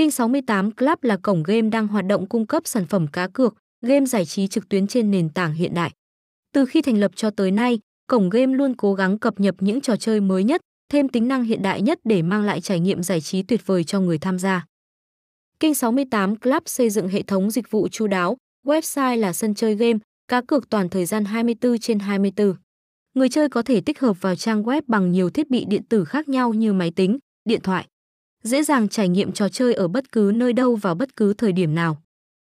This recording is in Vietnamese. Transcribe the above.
King 68 Club là cổng game đang hoạt động cung cấp sản phẩm cá cược, game giải trí trực tuyến trên nền tảng hiện đại. Từ khi thành lập cho tới nay, cổng game luôn cố gắng cập nhật những trò chơi mới nhất, thêm tính năng hiện đại nhất để mang lại trải nghiệm giải trí tuyệt vời cho người tham gia. King 68 Club xây dựng hệ thống dịch vụ chu đáo, website là sân chơi game, cá cược toàn thời gian 24 trên 24. Người chơi có thể tích hợp vào trang web bằng nhiều thiết bị điện tử khác nhau như máy tính, điện thoại. Dễ dàng trải nghiệm trò chơi ở bất cứ nơi đâu vào bất cứ thời điểm nào.